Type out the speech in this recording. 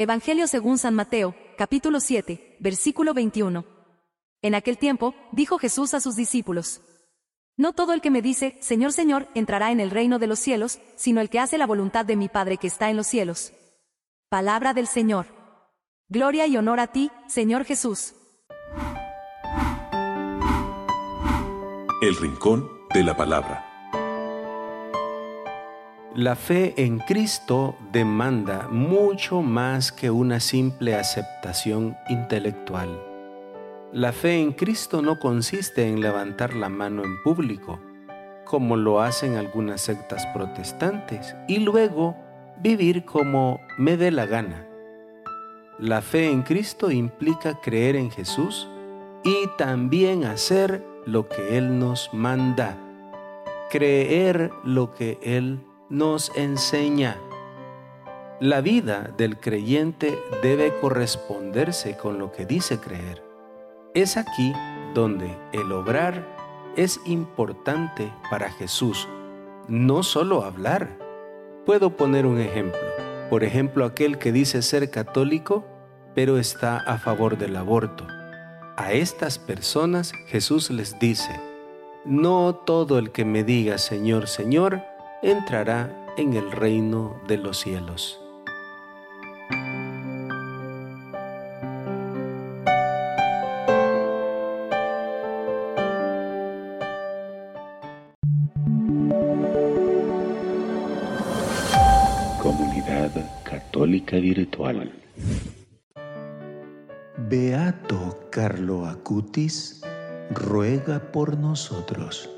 Evangelio según San Mateo, capítulo 7, versículo 21. En aquel tiempo, dijo Jesús a sus discípulos, No todo el que me dice, Señor, Señor, entrará en el reino de los cielos, sino el que hace la voluntad de mi Padre que está en los cielos. Palabra del Señor. Gloria y honor a ti, Señor Jesús. El Rincón de la Palabra. La fe en Cristo demanda mucho más que una simple aceptación intelectual. La fe en Cristo no consiste en levantar la mano en público, como lo hacen algunas sectas protestantes, y luego vivir como me dé la gana. La fe en Cristo implica creer en Jesús y también hacer lo que Él nos manda, creer lo que Él nos enseña. La vida del creyente debe corresponderse con lo que dice creer. Es aquí donde el obrar es importante para Jesús, no solo hablar. Puedo poner un ejemplo. Por ejemplo, aquel que dice ser católico, pero está a favor del aborto. A estas personas Jesús les dice, no todo el que me diga Señor, Señor, entrará en el reino de los cielos. Comunidad Católica Virtual. Beato Carlo Acutis ruega por nosotros.